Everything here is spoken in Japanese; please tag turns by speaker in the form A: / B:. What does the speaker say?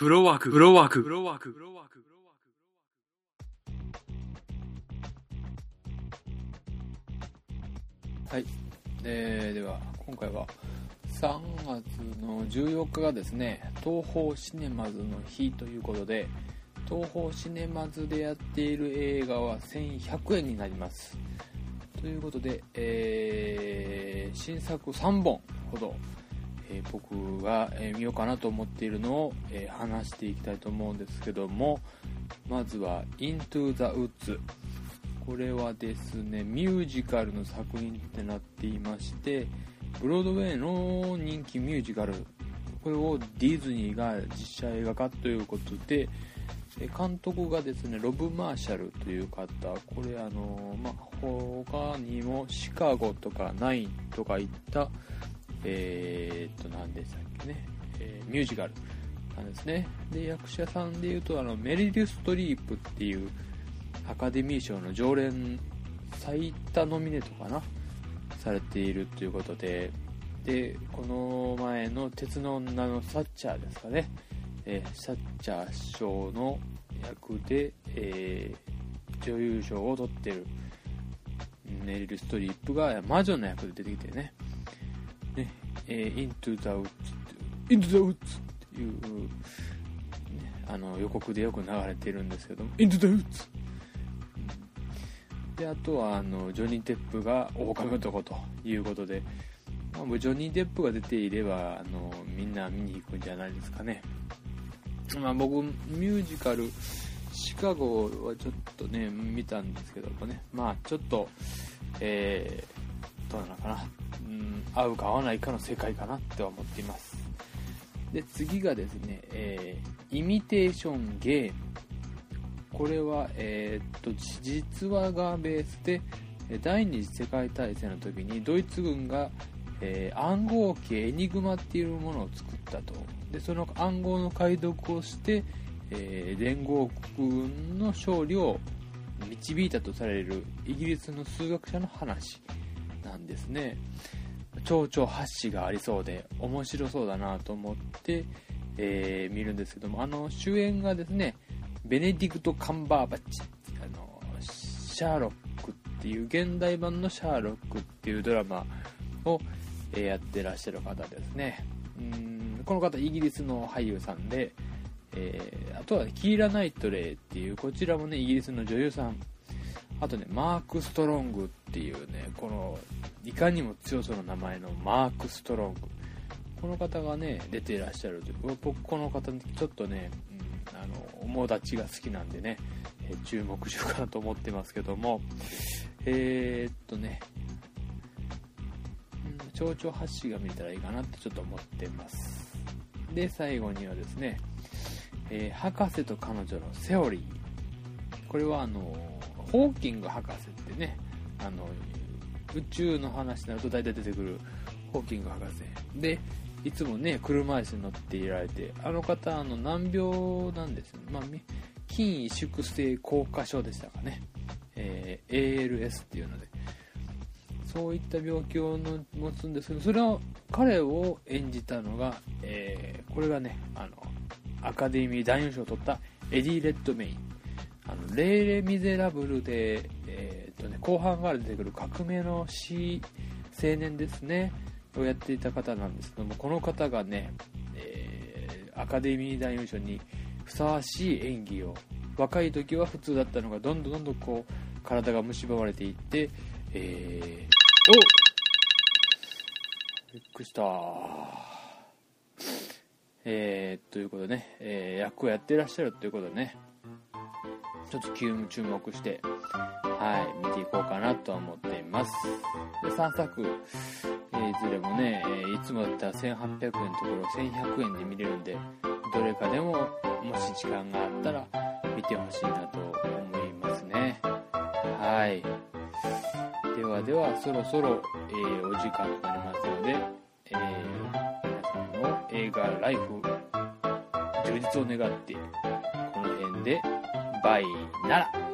A: フロワーク、フロワーク、フロワーク、フロワーク。
B: はい、えーでは今回は3月の14日がですね東宝シネマズの日ということで東宝シネマズでやっている映画は1100円になります。ということで、えー新作3本ほど、えー僕が、え見ようかなと思っているのを、えー話していきたいと思うんですけどもまずは「Into the Woods」これはですねミュージカルの作品ってなっていましてブロードウェイの人気ミュージカル。これをディズニーが実写映画化ということで監督がですねロブ・マーシャルという方。これあのまあ他にもシカゴとかナインとかいったえーっと何でしたっけね、えーミュージカルなんですね。で役者さんでいうとあのメリル・ストリープっていうアカデミー賞の常連最多ノミネートかな。されているということで。でこの前の鉄の女のサッチャーですかね、えーサッチャー賞の役で、えー女優賞を取ってる。メリル・ストリップが魔女の役で出てきてね。ね、えー、Into the Woods Into the Woods っていう、ね、あの予告でよく流れてるんですけども Into the Woods であとはあのジョニー・デップが狼男ということで、まあ、ジョニー・デップが出ていればあのみんな見に行くんじゃないですかね、まあ、僕ミュージカルシカゴはちょっとね見たんですけどもね。まあちょっとえー、どうなのかな、うん、合うか合わないかの世界かなって思っています。で次がですね、えーイミテーションゲームこれは、えーっと実話がベースで第二次世界大戦の時にドイツ軍が、えー暗号機エニグマっていうものを作ったと。でその暗号の解読をして、えー連合国軍の勝利を導いたとされるイギリスの数学者の話。なんですね。蝶々発子がありそうで面白そうだなと思って、えー見るんですけどもあの主演がですねベネディクト・カンバーバッチ。あのシャーロックっていう現代版のシャーロックっていうドラマを、えやってらっしゃる方ですね。うんこの方イギリスの俳優さんで、えーあとはキーラ・ナイトレイっていうこちらもねイギリスの女優さんあとねマーク・ストロングっていうねこのいかにも強そうな名前のマーク・ストロング。この方がね出ていらっしゃるという僕この方ちょっとね、うん、あの友達が好きなんでね、え注目しようかなと思ってますけども。えーっとねうん蝶々発信が見たらいいかなってちょっと思ってます。で最後にはですね、えー博士と彼女のセオリー。これはあのホーキング博士ってねあの宇宙の話になると大体出てくるホーキング博士。でいつもね車椅子に乗っていられてあの方あの難病なんですよ、まあ、筋萎縮性硬化症でしたかね、えー ALS っていうので。そういった病気を持つんですけどそれを彼を演じたのが、えーこれがねあのアカデミー男優賞を取ったエディ・レッドメイン。あのレイ・レ・ミゼラブルで、えーっとね、後半から出てくる革命の死青年ですねをやっていた方なんですけどもこの方がね、えーアカデミー男優賞にふさわしい演技を若い時は普通だったのがどんどんどんどんこう体が蝕まれていって、えーおびっくりした。えー、ということでね、えー役をやってらっしゃるということでねちょっと注注目して、はい、見ていこうかなとは思っています。で、3作、えーいずれもね、えいつもだったら1800円のところ1100円で見れるんで、どれかでも、もし時間があったら見てほしいなと思いますね。はい。ではでは、そろそろ、えーお時間となりますので、えー皆さんの映画ライフ、充実を願って、この辺で、バイなら。